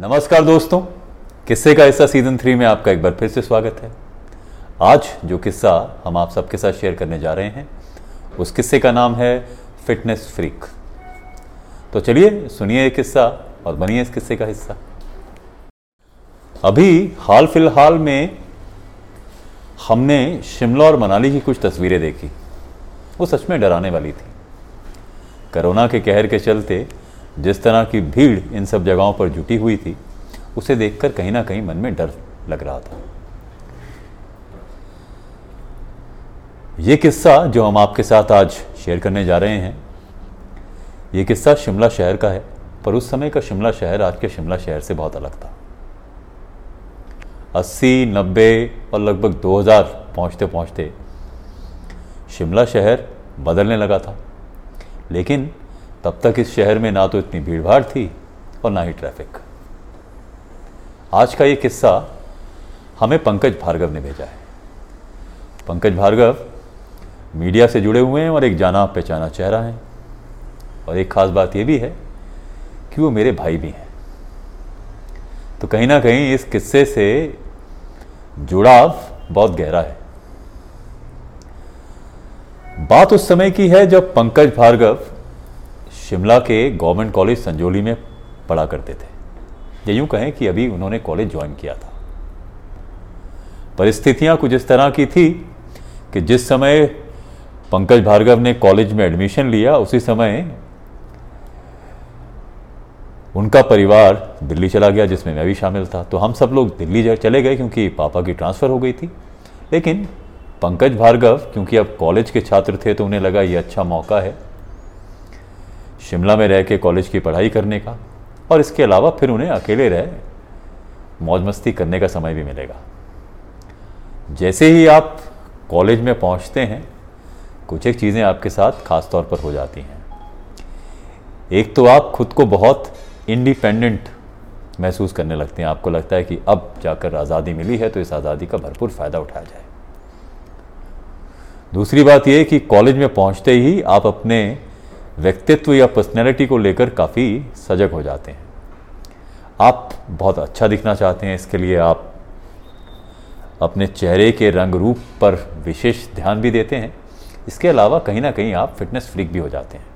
नमस्कार दोस्तों, किस्से का हिस्सा सीज़न थ्री में आपका एक बार फिर से स्वागत है। आज जो किस्सा हम आप सबके साथ शेयर करने जा रहे हैं, उस किस्से का नाम है फिटनेस फ्रीक तो चलिए, सुनिए ये किस्सा और बनिए इस किस्से का हिस्सा। अभी हाल फ़िलहाल में हमने शिमला और मनाली की कुछ तस्वीरें देखी। वो सच में डराने वाली थी। कोरोना के कहर के चलते जिस तरह की भीड़ इन सब जगहों पर जुटी हुई थी उसे देखकर कहीं ना कहीं मन में डर लग रहा था। ये किस्सा जो हम आपके साथ आज शेयर करने जा रहे हैं ये किस्सा शिमला शहर का है पर उस समय का शिमला शहर आज के शिमला शहर से बहुत अलग था। 80, 90 और लगभग 2000 पहुँचते पहुँचते शिमला शहर बदलने लगा था। लेकिन तब तक इस शहर में ना तो इतनी भीड़ भाड़ थी और ना ही ट्रैफ़िक। आज का ये किस्सा हमें पंकज भार्गव ने भेजा है। पंकज भार्गव मीडिया से जुड़े हुए हैं और एक जाना पहचाना चेहरा है। और एक खास बात यह भी है कि वो मेरे भाई भी हैं। तो कहीं ना कहीं इस किस्से से जुड़ाव बहुत गहरा है। बात उस समय की है जब पंकज भार्गव शिमला के गवर्नमेंट कॉलेज संजोली में पढ़ा करते थे। या यूँ कहें कि अभी उन्होंने कॉलेज ज्वाइन किया था। परिस्थितियाँ कुछ इस तरह की थी कि जिस समय पंकज भार्गव ने कॉलेज में एडमिशन लिया, उसी समय उनका परिवार दिल्ली चला गया, जिसमें मैं भी शामिल था। तो हम सब लोग दिल्ली चले गए क्योंकि पापा की ट्रांसफ़र हो गई थी। लेकिन पंकज भार्गव, क्योंकि अब कॉलेज के छात्र थे तो उन्हें लगा ये अच्छा मौका है। शिमला में रह के कॉलेज की पढ़ाई करने का और इसके अलावा फिर उन्हें अकेले रह मौज मस्ती करने का समय भी मिलेगा। जैसे ही आप कॉलेज में पहुँचते हैं, कुछ एक चीज़ें आपके साथ खास तौर पर हो जाती हैं। एक तो आप खुद को बहुत इंडिपेंडेंट महसूस करने लगते हैं। आपको लगता है कि अब जाकर आज़ादी मिली है तो इस आज़ादी का भरपूर फ़ायदा उठाया जाए। दूसरी बात यह कि कॉलेज में पहुँचते ही आप अपने व्यक्तित्व या पर्सनैलिटी को लेकर काफ़ी सजग हो जाते हैं। आप बहुत अच्छा दिखना चाहते हैं, इसके लिए आप अपने चेहरे के रंग रूप पर विशेष ध्यान भी देते हैं। इसके अलावा कहीं ना कहीं आप फिटनेस फ्रीक भी हो जाते हैं।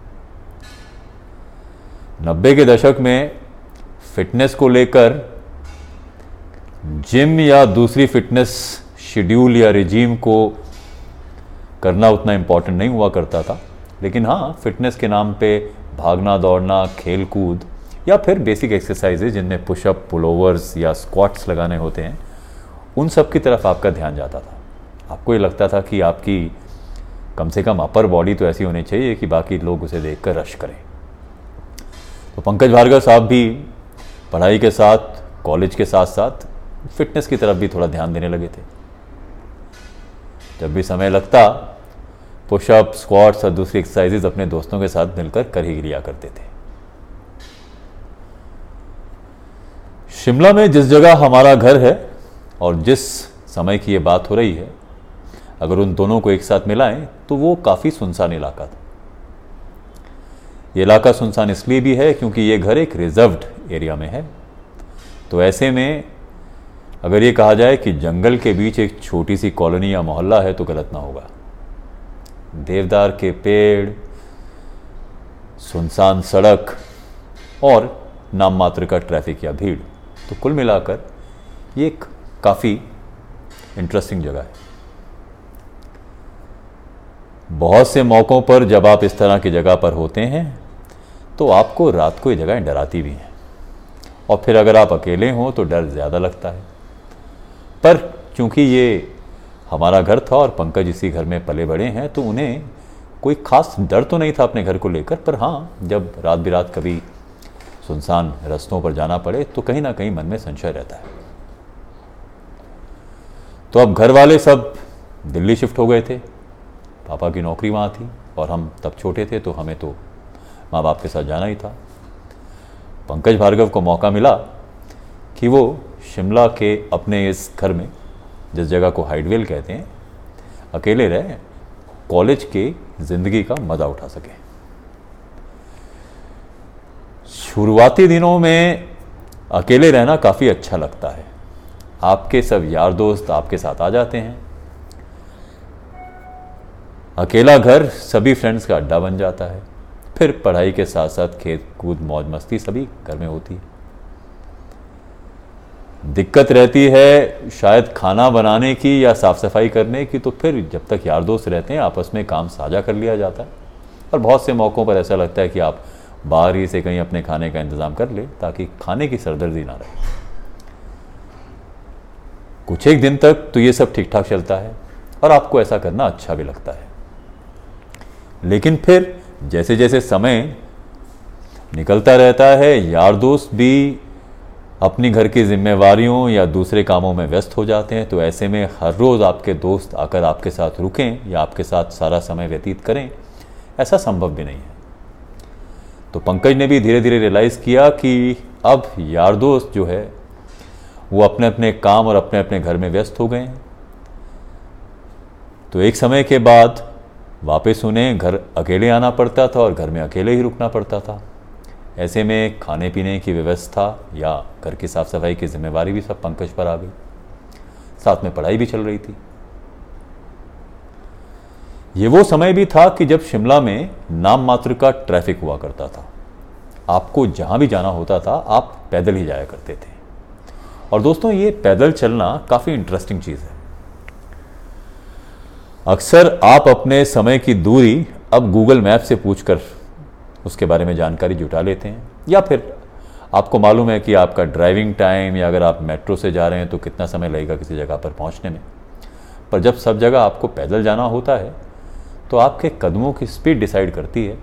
नब्बे के दशक में फिटनेस को लेकर जिम या दूसरी फिटनेस शेड्यूल या रिजीम को करना उतना इम्पोर्टेंट नहीं हुआ करता था। लेकिन हाँ फिटनेस के नाम पे भागना, दौड़ना खेल कूद या फिर बेसिक एक्सरसाइजेज जिनमें पुशअप पुलोवर्स या स्क्वाट्स लगाने होते हैं, उन सब की तरफ़ आपका ध्यान जाता था। आपको ये लगता था कि आपकी कम से कम अपर बॉडी तो ऐसी होनी चाहिए कि बाकी लोग उसे देख कर रश करें। तो पंकज भार्गव साहब भी पढ़ाई के साथ कॉलेज के साथ साथ फिटनेस की तरफ़ भी थोड़ा ध्यान देने लगे थे। जब भी समय लगता पुशअप स्क्वाट्स और दूसरी एक्सरसाइजेज अपने दोस्तों के साथ मिलकर कर ही लिया करते थे। शिमला में जिस जगह हमारा घर है और जिस समय की ये बात हो रही है, अगर उन दोनों को एक साथ मिलाएँ तो वो काफ़ी सुनसान इलाका था। ये इलाका सुनसान इसलिए भी है क्योंकि ये घर एक रिजर्व्ड एरिया में है। तो ऐसे में अगर ये कहा जाए कि जंगल के बीच एक छोटी सी कॉलोनी या मोहल्ला है तो गलत ना होगा। देवदार के पेड़, सुनसान सड़क और नाम मात्र का ट्रैफ़िक या भीड़। तो कुल मिलाकर ये एक काफ़ी इंटरेस्टिंग जगह है। बहुत से मौक़ों पर जब आप इस तरह की जगह पर होते हैं तो आपको रात को ये जगह डराती भी हैं। और फिर अगर आप अकेले हों तो डर ज़्यादा लगता है। पर चूँकि ये हमारा घर था और पंकज इसी घर में पले बड़े हैं तो उन्हें कोई खास डर तो नहीं था अपने घर को लेकर, पर हाँ जब रात बिरात कभी सुनसान रस्तों पर जाना पड़े तो कहीं ना कहीं मन में संशय रहता है। तो अब घर वाले सब दिल्ली शिफ्ट हो गए थे। पापा की नौकरी वहाँ थी और हम तब छोटे थे तो हमें तो माँ बाप के साथ जाना ही था। पंकज भार्गव को मौका मिला कि वो शिमला के अपने इस घर में जिस जगह को हाइडवेल कहते हैं, अकेले रहे कॉलेज के ज़िंदगी का मज़ा उठा सके। शुरुआती दिनों में अकेले रहना काफ़ी अच्छा लगता है। आपके सब यार दोस्त आपके साथ आ जाते हैं। अकेला घर सभी फ्रेंड्स का अड्डा बन जाता है। फिर पढ़ाई के साथ साथ खेत कूद मौज मस्ती सभी घर में होती है। दिक्कत रहती है शायद खाना बनाने की या साफ़ सफ़ाई करने की तो फिर जब तक यार दोस्त रहते हैं, आपस में काम साझा कर लिया जाता है। और बहुत से मौक़ों पर ऐसा लगता है कि आप बाहर ही से कहीं अपने खाने का इंतज़ाम कर ले, ताकि खाने की सरदर्दी ना रहे। कुछ एक दिन तक तो ये सब ठीक ठाक चलता है, और आपको ऐसा करना अच्छा भी लगता है। लेकिन फिर जैसे जैसे समय निकलता रहता है, यार दोस्त भी अपनी घर की जिम्मेवारियों या दूसरे कामों में व्यस्त हो जाते हैं तो ऐसे में हर रोज़ आपके दोस्त आकर आपके साथ रुकें या आपके साथ सारा समय व्यतीत करें, ऐसा संभव भी नहीं है। तो पंकज ने भी धीरे धीरे रियलाइज़ किया कि अब यार दोस्त जो है, वो अपने अपने काम और अपने अपने घर में व्यस्त हो गए। तो एक समय के बाद वापस उन्हें घर अकेले आना पड़ता था और घर में अकेले ही रुकना पड़ता था। ऐसे में खाने पीने की व्यवस्था या घर की साफ़ सफ़ाई की जिम्मेवारी भी सब पंकज पर आ गई। साथ में पढ़ाई भी चल रही थी। ये वो समय भी था कि जब शिमला में नाम मात्र का ट्रैफ़िक हुआ करता था। आपको जहाँ भी जाना होता था, आप पैदल ही जाया करते थे। और दोस्तों, ये पैदल चलना काफ़ी इंटरेस्टिंग चीज़ है। अक्सर आप अपने समय की दूरी अब गूगल मैप से पूछकर उसके बारे में जानकारी जुटा लेते हैं। या फिर आपको मालूम है कि आपका ड्राइविंग टाइम या अगर आप मेट्रो से जा रहे हैं तो कितना समय लगेगा किसी जगह पर पहुँचने में? पर जब सब जगह आपको पैदल जाना होता है तो आपके कदमों की स्पीड डिसाइड करती है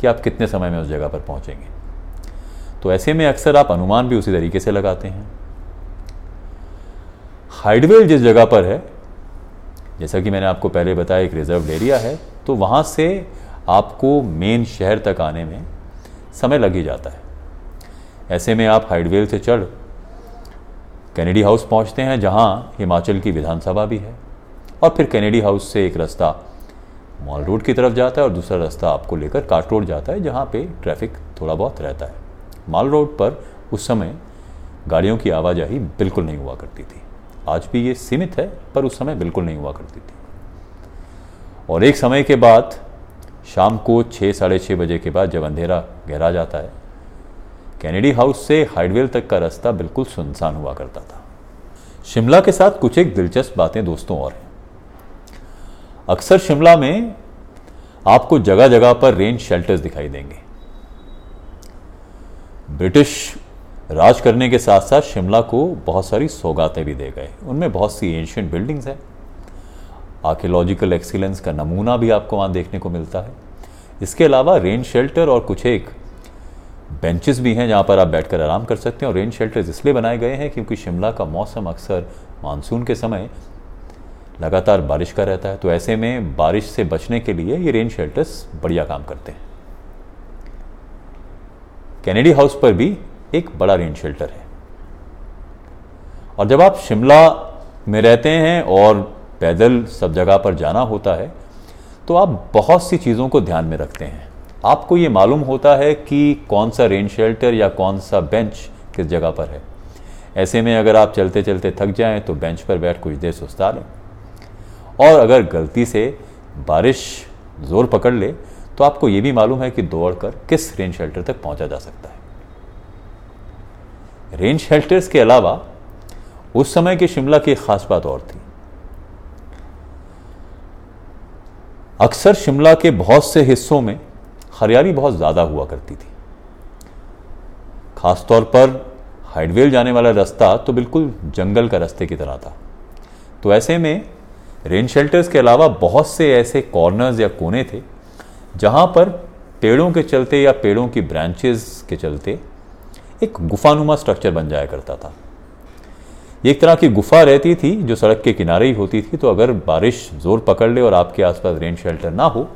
कि आप कितने समय में उस जगह पर पहुँचेंगे। तो ऐसे में अक्सर आप अनुमान भी उसी तरीके से लगाते हैं। हाइडवेल जिस जगह पर है, जैसा कि मैंने आपको पहले बताया, एक रिज़र्व एरिया है तो वहाँ से आपको मेन शहर तक आने में समय लग ही जाता है। ऐसे में आप हाइडवेल से चढ़ कैनेडी हाउस पहुँचते हैं, जहाँ हिमाचल की विधानसभा भी है। और फिर कैनेडी हाउस से एक रास्ता मॉल रोड की तरफ़ जाता है और दूसरा रास्ता आपको लेकर काट रोड जाता है, जहाँ पे ट्रैफ़िक थोड़ा बहुत रहता है। मॉल रोड पर उस समय गाड़ियों की आवाजाही बिल्कुल नहीं हुआ करती थी। आज भी ये सीमित है, पर उस समय बिल्कुल नहीं हुआ करती थी। और एक समय के बाद शाम को छः साढ़े छः बजे के बाद जब अंधेरा गहरा जाता है, कैनेडी हाउस से हाइडवेल तक का रास्ता बिल्कुल सुनसान हुआ करता था। शिमला के साथ कुछ एक दिलचस्प बातें दोस्तों और हैं। अक्सर शिमला में आपको जगह जगह पर रेंज शेल्टर्स दिखाई देंगे। ब्रिटिश राज करने के साथ साथ शिमला को बहुत सारी सौगातें भी दे गए। उनमें बहुत सी एंशियंट बिल्डिंग्स हैं। आर्कियोलॉजिकल एक्सीलेंस का नमूना भी आपको वहाँ देखने को मिलता है। इसके अलावा रेन शेल्टर और कुछ एक बेंचेस भी हैं जहाँ पर आप बैठकर आराम कर सकते हैं और रेन शेल्टर्स इसलिए बनाए गए हैं क्योंकि शिमला का मौसम अक्सर मानसून के समय लगातार बारिश का रहता है तो ऐसे में बारिश से बचने के लिए ये रेन शेल्टर्स बढ़िया काम करते हैं। कैनेडी हाउस पर भी एक बड़ा रेन शेल्टर है। और जब आप शिमला में रहते हैं और पैदल सब जगह पर जाना होता है तो आप बहुत सी चीज़ों को ध्यान में रखते हैं। आपको ये मालूम होता है कि कौन सा रेन शेल्टर या कौन सा बेंच किस जगह पर है। ऐसे में अगर आप चलते चलते थक जाएँ तो बेंच पर बैठ कुछ देर सुस्ता लें। और अगर गलती से बारिश ज़ोर पकड़ ले तो आपको ये भी मालूम है कि दौड़कर किस रेन शेल्टर तक पहुँचा जा सकता है। रेन शेल्टर्स के अलावा, उस समय के शिमला की खास बात और थी। अक्सर शिमला के बहुत से हिस्सों में हरियाली बहुत ज़्यादा हुआ करती थी। खासतौर पर हाइडवेल जाने वाला रास्ता तो बिल्कुल जंगल का रास्ते की तरह था। तो ऐसे में रेन शेल्टर्स के अलावा बहुत से ऐसे कॉर्नर्स या कोने थे, जहाँ पर पेड़ों के चलते या पेड़ों की ब्रांचेस के चलते एक गुफानुमा स्ट्रक्चर बन जाया करता था। एक तरह की गुफा रहती थी जो सड़क के किनारे ही होती थी तो अगर बारिश ज़ोर पकड़ ले और आपके आसपास रेन शेल्टर ना हो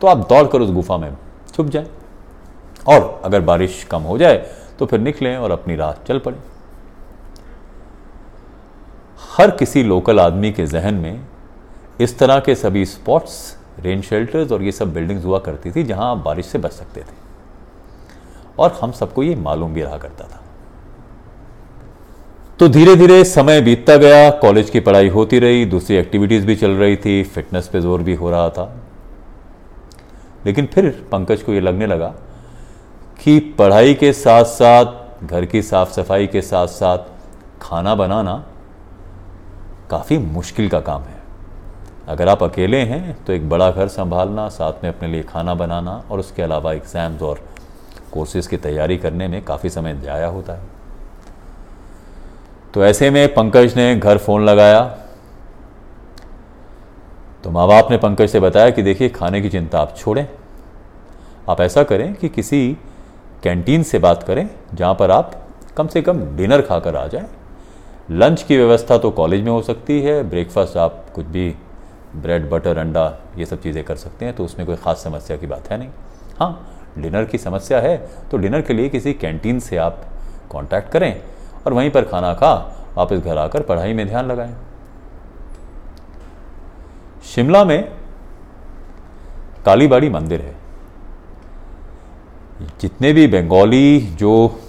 तो आप दौड़ कर उस गुफा में छुप जाएँ। और अगर बारिश कम हो जाए तो फिर निकलें और अपनी राह चल पड़े। हर किसी लोकल आदमी के जहन में इस तरह के सभी स्पॉट्स, रेन शेल्टर्स और ये सब बिल्डिंग्स हुआ करती थी जहाँ आप बारिश से बच सकते थे। और हम सबको ये मालूम भी रहा करता था। तो धीरे धीरे समय बीतता गया, कॉलेज की पढ़ाई होती रही, दूसरी एक्टिविटीज़ भी चल रही थी फिटनेस पे ज़ोर भी हो रहा था। लेकिन फिर पंकज को ये लगने लगा कि पढ़ाई के साथ साथ घर की साफ़ सफ़ाई के साथ साथ खाना बनाना काफ़ी मुश्किल का काम है। अगर आप अकेले हैं तो एक बड़ा घर संभालना, साथ में अपने लिए खाना बनाना और उसके अलावा एग्ज़ाम्स और कोर्सेज की तैयारी करने में काफ़ी समय जाया होता है। तो ऐसे में पंकज ने घर फ़ोन लगाया। तो माँ बाप ने पंकज से बताया कि देखिए, खाने की चिंता आप छोड़ें। आप ऐसा करें कि किसी कैंटीन से बात करें, जहाँ पर आप कम से कम डिनर खाकर आ जाएँ। लंच की व्यवस्था तो कॉलेज में हो सकती है, ब्रेकफास्ट आप कुछ भी, ब्रेड, बटर, अंडा, ये सब चीज़ें कर सकते हैं तो उसमें कोई ख़ास समस्या की बात है नहीं। हाँ डिनर की समस्या है तो डिनर के लिए किसी कैंटीन से आप कांटेक्ट करें। और वहीं पर खाना खा, वापस घर आकर पढ़ाई में ध्यान लगाएँ। शिमला में कालीबाड़ी मंदिर है। जितने भी बंगाली जो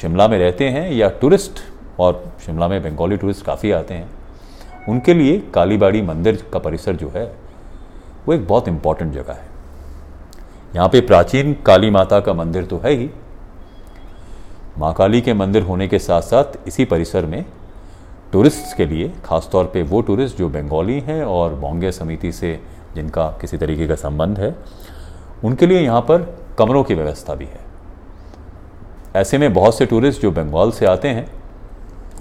शिमला में रहते हैं या टूरिस्ट, और शिमला में बंगाली टूरिस्ट काफ़ी आते हैं, उनके लिए कालीबाड़ी मंदिर का परिसर जो है, वो एक बहुत इंपॉर्टेंट जगह है। यहाँ पे प्राचीन काली माता का मंदिर तो है ही माँ काली के मंदिर होने के साथ साथ इसी परिसर में टूरिस्ट के लिए, खासतौर पे वो टूरिस्ट जो बंगाली हैं और बोंगे समिति से जिनका किसी तरीके का संबंध है, उनके लिए यहाँ पर कमरों की व्यवस्था भी है। ऐसे में बहुत से टूरिस्ट जो बंगाल से आते हैं,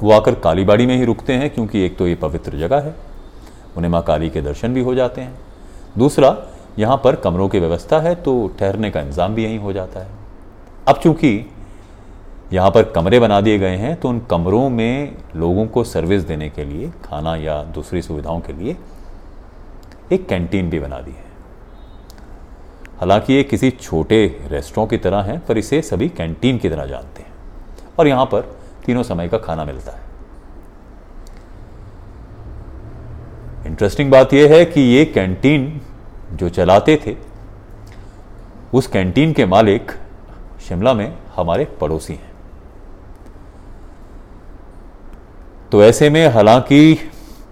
वो आकर कालीबाड़ी में ही रुकते हैं क्योंकि एक तो ये पवित्र जगह है, उन्हें माँ काली के दर्शन भी हो जाते हैं। दूसरा, यहाँ पर कमरों की व्यवस्था है तो ठहरने का इंतज़ाम भी यहीं हो जाता है। अब चूँकि यहाँ पर कमरे बना दिए गए हैं तो उन कमरों में लोगों को सर्विस देने के लिए, खाना या दूसरी सुविधाओं के लिए एक कैंटीन भी बना दी है। हालाँकि ये किसी छोटे रेस्टोरों की तरह है, पर इसे सभी कैंटीन की तरह जानते हैं। और यहाँ पर तीनों समय का खाना मिलता है। इंटरेस्टिंग बात यह है कि ये कैंटीन जो चलाते थे, उस कैंटीन के मालिक शिमला में हमारे पड़ोसी हैं। तो ऐसे में हालाँकि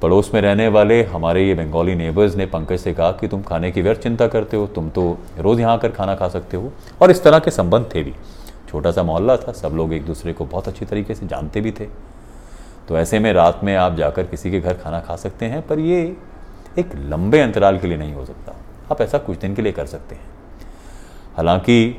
पड़ोस में रहने वाले हमारे ये बंगाली नेबर्स ने पंकज से कहा कि तुम खाने की व्यर्थ चिंता करते हो, तुम तो रोज़ यहाँ आकर खाना खा सकते हो। और इस तरह के संबंध थे भी। छोटा सा मोहल्ला था, सब लोग एक दूसरे को बहुत अच्छी तरीके से जानते भी थे। तो ऐसे में रात में आप जाकर किसी के घर खाना खा सकते हैं, पर ये एक लंबे अंतराल के लिए नहीं हो सकता। आप ऐसा कुछ दिन के लिए कर सकते हैं। हालाँकि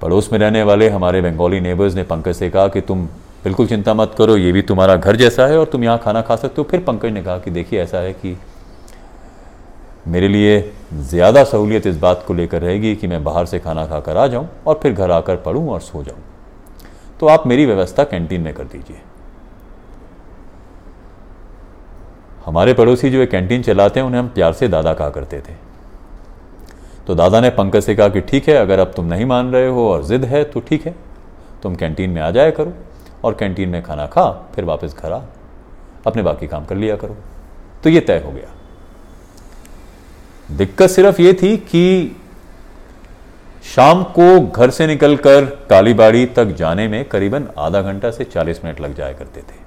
पड़ोस में रहने वाले हमारे बंगाली नेबर्स ने पंकज से कहा कि तुम बिल्कुल चिंता मत करो, ये भी तुम्हारा घर जैसा है और तुम यहाँ खाना खा सकते हो। फिर पंकज ने कहा कि देखिए, ऐसा है कि मेरे लिए ज़्यादा सहूलियत इस बात को लेकर रहेगी कि मैं बाहर से खाना खाकर आ जाऊँ और फिर घर आकर पढ़ूँ और सो जाऊँ। तो आप मेरी व्यवस्था कैंटीन में कर दीजिए। हमारे पड़ोसी जो एक कैंटीन चलाते हैं, उन्हें हम प्यार से दादा कहा करते थे। तो दादा ने पंकज से कहा कि ठीक है, अगर अब तुम नहीं मान रहे हो और ज़िद है तो ठीक है, तुम कैंटीन में आ जाया करो। और कैंटीन में खाना खा, फिर वापस घर आ। अपने बाकी काम कर लिया करो। तो ये तय हो गया। दिक्कत सिर्फ़ ये थी कि शाम को घर से निकलकर कालीबाड़ी तक जाने में करीबन आधा घंटा से 40 मिनट लग जाया करते थे।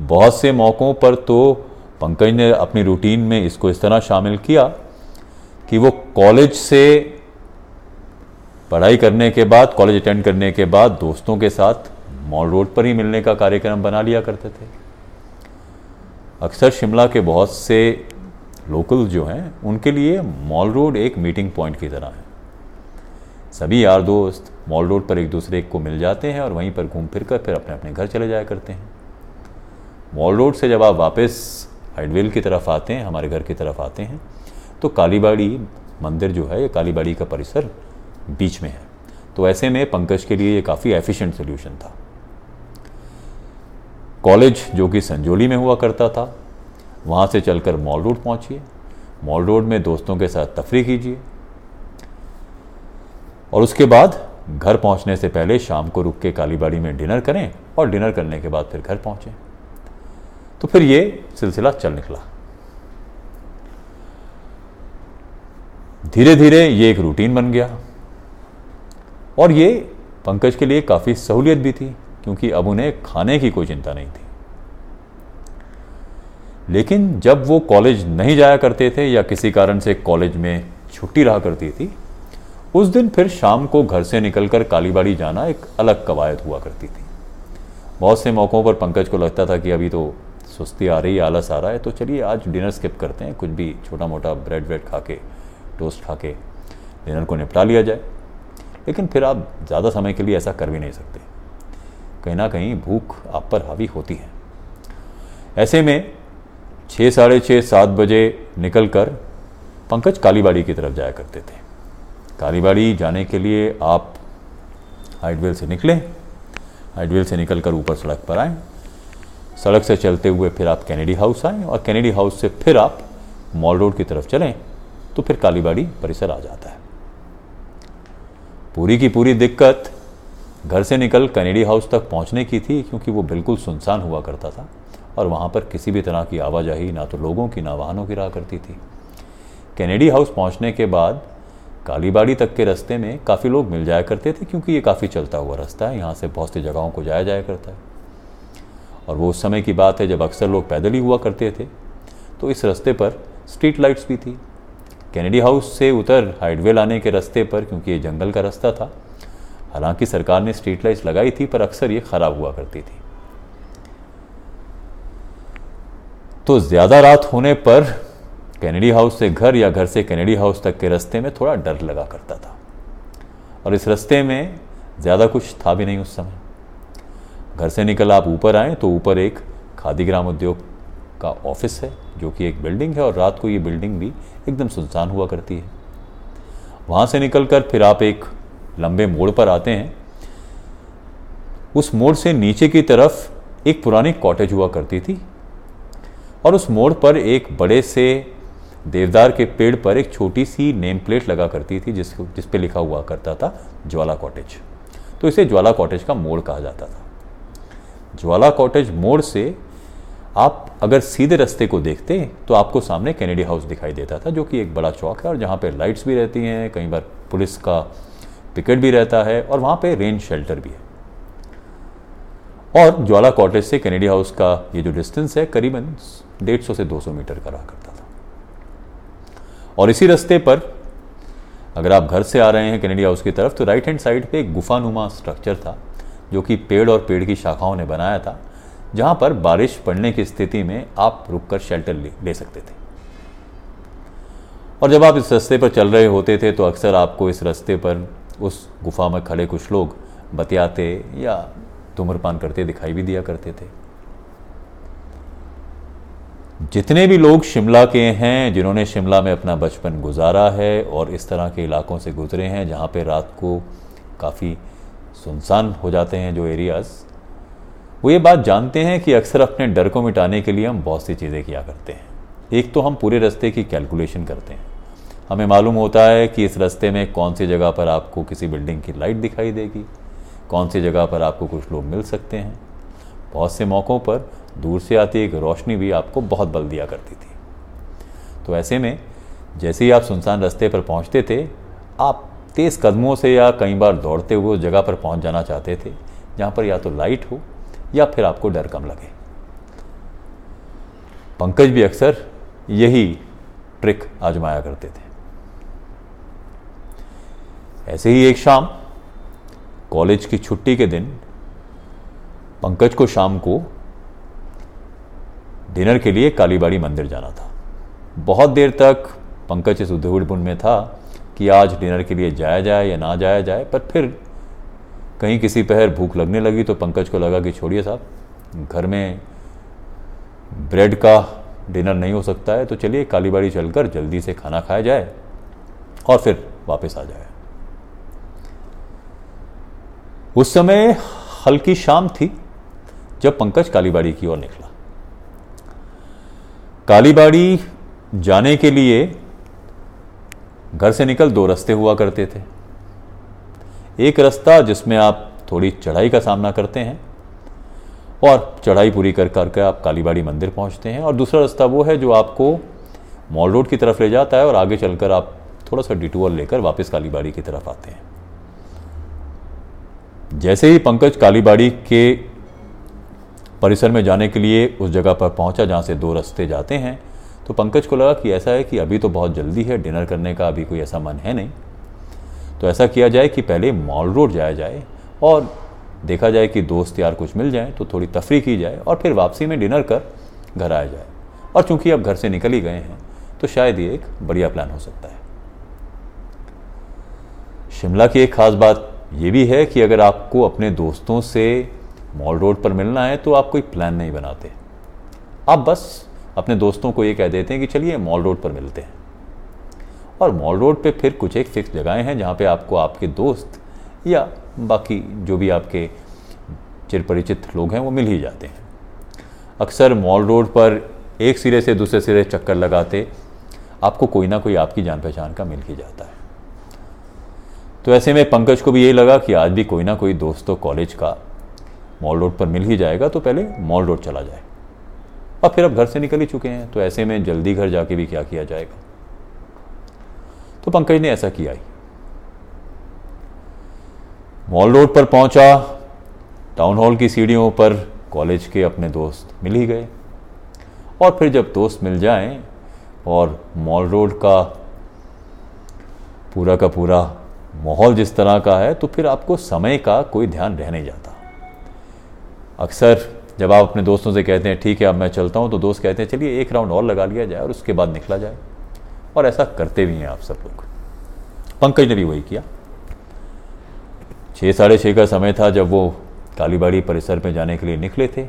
बहुत से मौक़ों पर तो पंकज ने अपनी रूटीन में इसको इस तरह शामिल किया कि वो कॉलेज से पढ़ाई करने के बाद कॉलेज अटेंड करने के बाद दोस्तों के साथ मॉल रोड पर ही मिलने का कार्यक्रम बना लिया करते थे। अक्सर शिमला के बहुत से लोकल जो हैं, उनके लिए मॉल रोड एक मीटिंग पॉइंट की तरह है। सभी यार दोस्त मॉल रोड पर एक दूसरे को मिल जाते हैं और वहीं पर घूम फिर कर फिर अपने अपने घर चले जाया करते हैं। मॉल रोड से जब आप वापस हाइडवेल की तरफ़ आते हैं, हमारे घर की तरफ़ आते हैं तो कालीबाड़ी मंदिर जो है कालीबाड़ी का परिसर बीच में है। तो ऐसे में पंकज के लिए ये काफ़ी एफिशिएंट सोल्यूशन था। कॉलेज जो कि संजोली में हुआ करता था, वहाँ से चलकर मॉल रोड पहुँचिए। मॉल रोड में दोस्तों के साथ तफरी कीजिए। और उसके बाद घर पहुँचने से पहले शाम को रुक के कालीबाड़ी में डिनर करें और डिनर करने के बाद फिर घर पहुँचें। तो फिर ये सिलसिला चल निकला। धीरे धीरे ये एक रूटीन बन गया। और ये पंकज के लिए काफ़ी सहूलियत भी थी, क्योंकि अब उन्हें खाने की कोई चिंता नहीं थी। लेकिन जब वो कॉलेज नहीं जाया करते थे या किसी कारण से कॉलेज में छुट्टी रहा करती थी, उस दिन फिर शाम को घर से निकलकर कालीबाड़ी जाना एक अलग कवायद हुआ करती थी। बहुत से मौक़ों पर पंकज को लगता था कि अभी तो सुस्ती आ रही है आलस आ रहा है तो चलिए आज डिनर स्किप करते हैं, कुछ भी छोटा मोटा ब्रेड व्रेड खा के टोस्ट खा के डिनर को निपटा लिया जाए। लेकिन फिर आप ज़्यादा समय के लिए ऐसा कर भी नहीं सकते। कहीं ना कहीं भूख आप पर हावी होती है। ऐसे में छः साढ़े छः सात बजे निकल कर पंकज कालीबाड़ी की तरफ़ जाया करते थे। कालीबाड़ी जाने के लिए आप हाइडवेल से निकले हाइडवेल से निकल कर ऊपर सड़क पर आए। सड़क से चलते हुए फिर आप कैनेडी हाउस आए और कैनेडी हाउस से फिर आप मॉल रोड की तरफ़ चलें तो फिर कालीबाड़ी परिसर आ जाता है। पूरी की पूरी दिक्कत घर से निकल कनेडी हाउस तक पहुँचने की थी, क्योंकि वो बिल्कुल सुनसान हुआ करता था और वहाँ पर किसी भी तरह की आवाजाही ना तो लोगों की, ना वाहनों की रहा करती थी। कैनेडी हाउस पहुँचने के बाद कालीबाड़ी तक के रास्ते में काफ़ी लोग मिल जाया करते थे, क्योंकि ये काफ़ी चलता हुआ रास्ता है, यहाँ से बहुत सी जगहों को जाया जाया करता है। और वो उस समय की बात है जब अक्सर लोग पैदल ही हुआ करते थे तो इस रास्ते पर स्ट्रीट लाइट्स भी थी कैनेडी हाउस से उतर हाइडवेल आने के रास्ते पर, क्योंकि ये जंगल का रास्ता था। हालाँकि सरकार ने स्ट्रीट लाइट्स लगाई थी, पर अक्सर ये ख़राब हुआ करती थी। तो ज़्यादा रात होने पर कैनेडी हाउस से घर या घर से कैनेडी हाउस तक के रास्ते में थोड़ा डर लगा करता था। और इस रास्ते में ज़्यादा कुछ था भी नहीं उस समय। घर से निकल आप ऊपर आए तो ऊपर एक खादी ग्राम उद्योग का ऑफ़िस है, जो कि एक बिल्डिंग है और रात को ये बिल्डिंग भी एकदम सुनसान हुआ करती है। वहाँ से निकलकर फिर आप एक लंबे मोड़ पर आते हैं। उस मोड़ से नीचे की तरफ़ एक पुरानी कॉटेज हुआ करती थी और उस मोड़ पर एक बड़े से देवदार के पेड़ पर एक छोटी सी नेम प्लेट लगा करती थी जिस जिस पे लिखा हुआ करता था, ज्वाला कॉटेज। तो इसे ज्वाला कॉटेज का मोड़ कहा जाता था। ज्वाला कॉटेज मोड़ से आप अगर सीधे रास्ते को देखते तो आपको सामने कैनेडी हाउस दिखाई देता था, जो कि एक बड़ा चौक है, और जहाँ पर लाइट्स भी रहती हैं कई बार पुलिस का पिकेट भी रहता है, और वहाँ पर रेन शेल्टर भी है। और ज्वाला कॉटेज से कैनेडी हाउस का ये जो डिस्टेंस है, करीबन डेढ़ सौ से दो सौ मीटर का रहा करता था। और इसी रास्ते पर अगर आप घर से आ रहे हैं कैनेडी हाउस की तरफ़ तो राइट हैंड साइड पे एक गुफानुमा स्ट्रक्चर था, जो कि पेड़ और पेड़ की शाखाओं ने बनाया था जहाँ पर बारिश पड़ने की स्थिति में आप रुककर शेल्टर ले, ले सकते थे। और जब आप इस रास्ते पर चल रहे होते थे तो अक्सर आपको इस रास्ते पर उस गुफा में खड़े कुछ लोग बतियाते या धूम्रपान करते दिखाई भी दिया करते थे। जितने भी लोग शिमला के हैं जिन्होंने शिमला में अपना बचपन गुजारा है और इस तरह के इलाकों से गुजरे हैं जहाँ पे रात को काफ़ी सुनसान हो जाते हैं जो एरियाज़ वो ये बात जानते हैं कि अक्सर अपने डर को मिटाने के लिए हम बहुत सी चीज़ें किया करते हैं। एक तो हम पूरे रास्ते की कैलकुलेशन करते हैं। हमें मालूम होता है कि इस रास्ते में कौन सी जगह पर आपको किसी बिल्डिंग की लाइट दिखाई देगी, कौन सी जगह पर आपको कुछ लोग मिल सकते हैं। बहुत से मौक़ों पर दूर से आती एक रोशनी भी आपको बहुत बल दिया करती थी। तो ऐसे में, जैसे ही आप सुनसान रास्ते पर पहुँचते थे, आप तेज़ कदमों से या कई बार दौड़ते हुए उस जगह पर पहुँच जाना चाहते थे, जहाँ पर या तो लाइट हो या फिर आपको डर कम लगे। पंकज भी अक्सर यही ट्रिक आजमाया करते थे। ऐसे ही एक शाम, कॉलेज की छुट्टी के दिन, पंकज को शाम को डिनर के लिए कालीबाड़ी मंदिर जाना था। बहुत देर तक पंकज इस उधेड़बुन में था कि आज डिनर के लिए जाया जाए या ना जाया जाए, पर फिर कहीं किसी पहर भूख लगने लगी तो पंकज को लगा कि छोड़िए साहब, घर में ब्रेड का डिनर नहीं हो सकता है तो चलिए कालीबाड़ी चलकर जल्दी से खाना खाया जाए और फिर वापस आ जाए। उस समय हल्की शाम थी जब पंकज कालीबाड़ी की ओर निकला। कालीबाड़ी जाने के लिए घर से निकल दो रास्ते हुआ करते थे। एक रास्ता जिसमें आप थोड़ी चढ़ाई का सामना करते हैं और चढ़ाई पूरी कर, करके आप कालीबाड़ी मंदिर पहुँचते हैं और दूसरा रास्ता वो है जो आपको मॉल रोड की तरफ़ ले जाता है और आगे चलकर आप थोड़ा सा डिटूअर लेकर वापस कालीबाड़ी की तरफ़ आते हैं। जैसे ही पंकज कालीबाड़ी के परिसर में जाने के लिए उस जगह पर पहुँचा जहाँ से दो रास्ते जाते हैं तो पंकज को लगा कि ऐसा है कि अभी तो बहुत जल्दी है, डिनर करने का अभी कोई ऐसा मन है नहीं। तो ऐसा किया जाए कि पहले मॉल रोड जाया जाए और देखा जाए कि दोस्त यार कुछ मिल जाए तो थोड़ी तफरी की जाए और फिर वापसी में डिनर कर घर आया जाए। और चूँकि अब घर से निकल ही गए हैं तो शायद ये एक बढ़िया प्लान हो सकता है। शिमला की एक खास बात यह भी है कि अगर आपको अपने दोस्तों से मॉल रोड पर मिलना है तो आप कोई प्लान नहीं बनाते। आप बस अपने दोस्तों को ये कह देते हैं कि चलिए मॉल रोड पर मिलते हैं। और मॉल रोड पे फिर कुछ एक फिक्स जगहें हैं जहाँ पे आपको आपके दोस्त या बाकी जो भी आपके चिरपरिचित लोग हैं वो मिल ही जाते हैं। अक्सर मॉल रोड पर एक सिरे से दूसरे सिरे चक्कर लगाते आपको कोई ना कोई आपकी जान पहचान का मिल ही जाता है। तो ऐसे में पंकज को भी यही लगा कि आज भी कोई ना कोई दोस्त तो कॉलेज का मॉल रोड पर मिल ही जाएगा तो पहले मॉल रोड चला जाए। और फिर अब घर से निकल ही चुके हैं तो ऐसे में जल्दी घर जाके भी क्या किया जाएगा? तो पंकज ने ऐसा किया ही। मॉल रोड पर पहुँचा टाउन हॉल की सीढ़ियों पर कॉलेज के अपने दोस्त मिल ही गए। और फिर जब दोस्त मिल जाएँ और मॉल रोड का पूरा का पूरा माहौल जिस तरह का है तो फिर आपको समय का कोई ध्यान रह नहीं जाता। अक्सर जब आप अपने दोस्तों से कहते हैं, ठीक है, अब मैं चलता हूँ तो दोस्त कहते हैं, चलिए एक राउंड और लगा लिया जाए और उसके बाद निकला जाए। और ऐसा करते भी हैं आप सब लोग। पंकज ने भी वही किया। छः साढ़े छः का समय था जब वो कालीबाड़ी परिसर में जाने के लिए निकले थे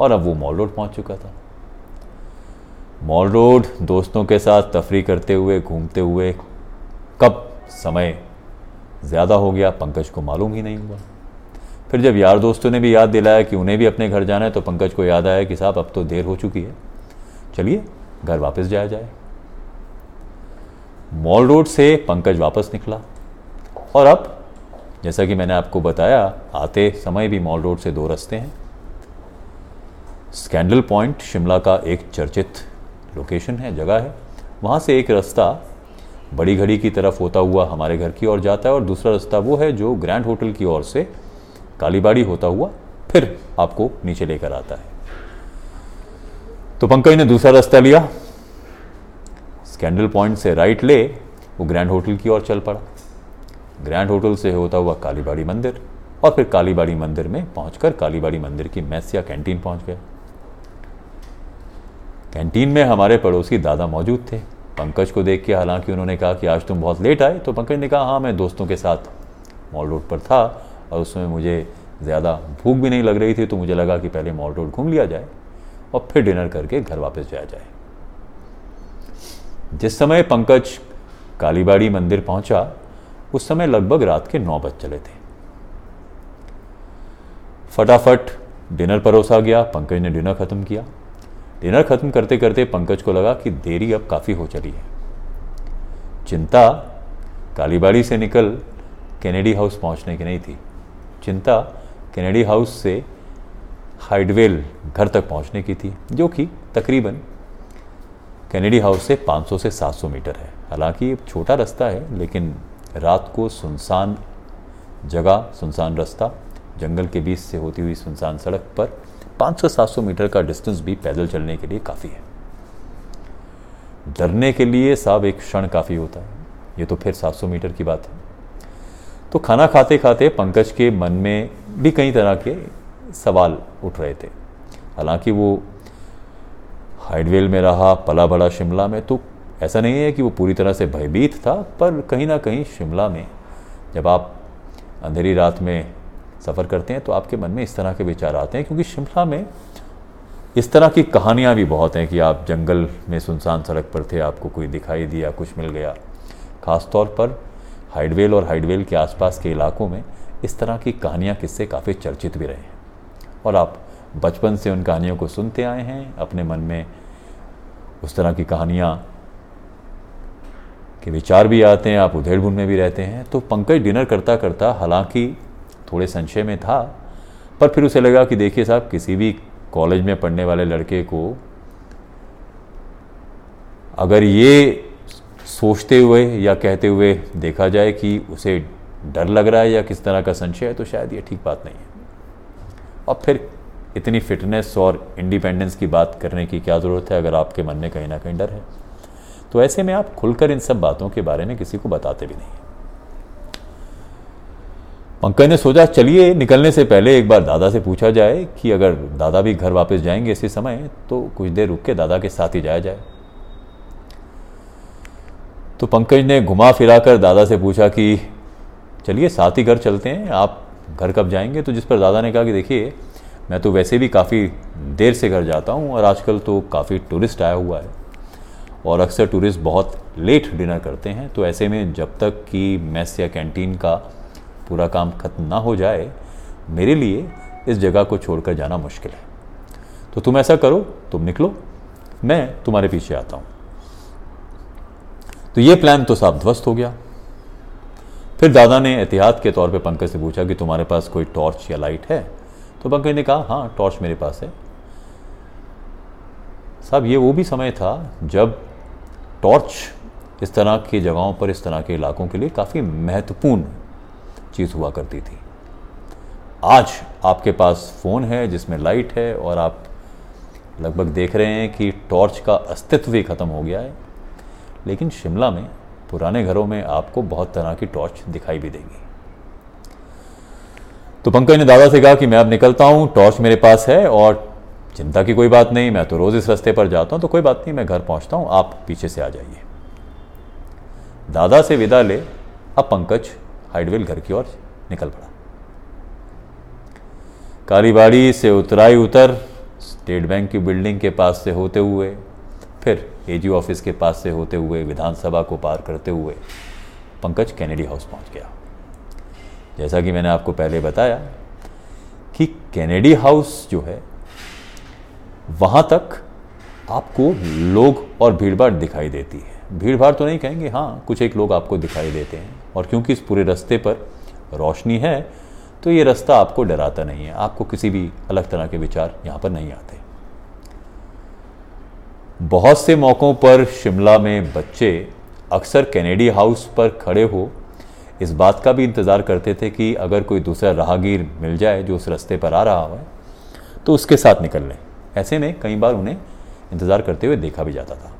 और अब वो मॉल रोड पहुँच चुका था। मॉल रोड दोस्तों के साथ तफरी करते हुए, घूमते हुए, कब समय ज़्यादा हो गया पंकज को मालूम ही नहीं हुआ। फिर जब यार दोस्तों ने भी याद दिलाया कि उन्हें भी अपने घर जाना है तो पंकज को याद आया कि साहब, अब तो देर हो चुकी है। चलिए, घर वापस जाया जाए। मॉल रोड से पंकज वापस निकला। और अब, जैसा कि मैंने आपको बताया, आते समय भी मॉल रोड से दो रास्ते हैं। स्कैंडल पॉइंट, शिमला का एक चर्चित लोकेशन है, जगह है। वहाँ से एक रास्ता बड़ी घड़ी की तरफ़ होता हुआ हमारे घर की ओर जाता है, और दूसरा रास्ता वो है जो ग्रैंड होटल की ओर से कालीबाड़ी होता हुआ फिर आपको नीचे लेकर आता है। तो पंकज ने दूसरा रास्ता लिया। स्कैंडल पॉइंट से राइट ले, वो ग्रैंड होटल की ओर चल पड़ा। ग्रैंड होटल से होता हुआ कालीबाड़ी मंदिर और फिर कालीबाड़ी मंदिर में पहुंचकर कालीबाड़ी मंदिर की मैस या कैंटीन पहुँच गया कैंटीन में हमारे पड़ोसी दादा मौजूद थे। पंकज को देख के हालाँकि उन्होंने कहा कि आज तुम बहुत लेट आए तो पंकज ने कहा हाँ मैं दोस्तों के साथ मॉल रोड पर था और उसमें मुझे ज़्यादा भूख भी नहीं लग रही थी तो मुझे लगा कि पहले मॉल रोड घूम लिया जाए और फिर डिनर करके घर वापस जाया जाए। जिस समय पंकज कालीबाड़ी मंदिर पहुँचा, उस समय लगभग रात के नौ बज चले थे। फटाफट डिनर परोसा गया, पंकज ने डिनर खत्म किया। डिनर खत्म करते करते पंकज को लगा कि देरी अब काफ़ी हो चली है। चिंता कालीबाड़ी से निकल कैनेडी हाउस पहुँचने की नहीं थी। चिंता कैनेडी हाउस से हाइडवेल घर तक पहुँचने की थी, जो कि तकरीबन कैनेडी हाउस से 500 से 700 मीटर है। हालाँकि छोटा रास्ता है, लेकिन रात को सुनसान जगह, सुनसान रास्ता, जंगल के बीच से होती हुई सुनसान सड़क पर 500-700 मीटर का डिस्टेंस भी पैदल चलने के लिए काफ़ी है। डरने के लिए साहब एक क्षण काफ़ी होता है। ये तो फिर 700 मीटर की बात है। तो खाना खाते खाते पंकज के मन में भी कई तरह के सवाल उठ रहे थे। हालाँकि वो हाइडवेल में रहा, पला बड़ा शिमला में। तो ऐसा नहीं है कि वो पूरी तरह से भयभीत था, पर कहीं ना कहीं शिमला में जब आप अंधेरी रात में सफ़र करते हैं तो आपके मन में इस तरह के विचार आते हैं, क्योंकि शिमला में इस तरह की कहानियाँ भी बहुत हैं कि आप जंगल में सुनसान सड़क पर थे, आपको कोई दिखाई दिया, कुछ मिल गया। ख़ास तौर पर हाइडवेल और हाइडवेल के आसपास के इलाकों में इस तरह की कहानियाँ किस्से काफ़ी चर्चित भी रहे हैं। और आप बचपन से उन कहानियों को सुनते आए हैं, अपने मन में उस तरह की कहानियाँ के विचार भी आते हैं, आप उधेड़ में भी रहते हैं। तो पंकज डिनर करता करता हालाँकि थोड़े संशय में था, पर फिर उसे लगा कि देखिए साहब, किसी भी कॉलेज में पढ़ने वाले लड़के को अगर ये सोचते हुए या कहते हुए देखा जाए कि उसे डर लग रहा है या किस तरह का संशय है तो शायद ये ठीक बात नहीं है। और फिर इतनी फिटनेस और इंडिपेंडेंस की बात करने की क्या ज़रूरत है अगर आपके मन में कहीं ना कहीं डर है? तो ऐसे में आप खुलकर इन सब बातों के बारे में किसी को बताते भी नहीं पंकज ने सोचा, चलिए निकलने से पहले एक बार दादा से पूछा जाए कि अगर दादा भी घर वापस जाएँगे इसी समय तो कुछ देर रुक के दादा के साथ ही जाया जाए। तो पंकज ने घुमा फिरा कर दादा से पूछा कि, चलिए साथ ही घर चलते हैं, आप घर कब जाएँगे? तो जिस पर दादा ने कहा कि देखिए मैं तो वैसे भी काफ़ी देर से घर जाता हूँ और आजकल तो काफ़ी टूरिस्ट आया हुआ है। और अक्सर टूरिस्ट बहुत लेट डिनर करते हैं तो ऐसे में जब तक कि मेस या कैंटीन का पूरा काम खत्म ना हो जाए, मेरे लिए इस जगह को छोड़कर जाना मुश्किल है। तो तुम ऐसा करो, तुम निकलो, मैं तुम्हारे पीछे आता हूँ। तो ये प्लान तो साफ़ ध्वस्त हो गया। फिर दादा ने एहतियात के तौर पे पंकज से पूछा कि तुम्हारे पास कोई टॉर्च या लाइट है? तो पंकज ने कहा हाँ टॉर्च मेरे पास है। साहब, ये वो भी समय था जब टॉर्च इस तरह की जगहों पर, इस तरह के इलाकों के लिए काफ़ी महत्वपूर्ण चीज़ हुआ करती थी। आज आपके पास फ़ोन है जिसमें लाइट है और आप लगभग देख रहे हैं कि टॉर्च का अस्तित्व ही ख़त्म हो गया है। लेकिन शिमला में, पुराने घरों में आपको बहुत तरह की टॉर्च दिखाई भी देगी। तो पंकज ने दादा से कहा कि मैं अब निकलता हूँ, टॉर्च मेरे पास है और चिंता की कोई बात नहीं, मैं तो रोज़ इस रास्ते पर जाता हूँ तो कोई बात नहीं, मैं घर पहुँचता हूँ, आप पीछे से आ जाइए। दादा से विदा ले, अब पंकज हाइडवेल घर की ओर निकल पड़ा। कालीबाड़ी से उतराई उतर, स्टेट बैंक की बिल्डिंग के पास से होते हुए, फिर एजी ऑफ़िस के पास से होते हुए, विधानसभा को पार करते हुए, पंकज कैनेडी हाउस पहुँच गया। जैसा कि मैंने आपको पहले बताया कि कैनेडी हाउस जो है, वहाँ तक आपको लोग और भीड़भाड़ दिखाई देती है। भीड़भाड़ तो नहीं कहेंगे हाँ कुछ एक लोग आपको दिखाई देते हैं। और क्योंकि इस पूरे रास्ते पर रोशनी है तो ये रास्ता आपको डराता नहीं है। आपको किसी भी अलग तरह के विचार यहाँ पर नहीं आते। बहुत से मौक़ों पर शिमला में बच्चे अक्सर कैनेडी हाउस पर खड़े हो इस बात का भी इंतज़ार करते थे कि अगर कोई दूसरा राहगीर मिल जाए जो उस रास्ते पर आ रहा हो तो उसके साथ निकल लें। ऐसे में कई बार उन्हें इंतज़ार करते हुए देखा भी जाता था।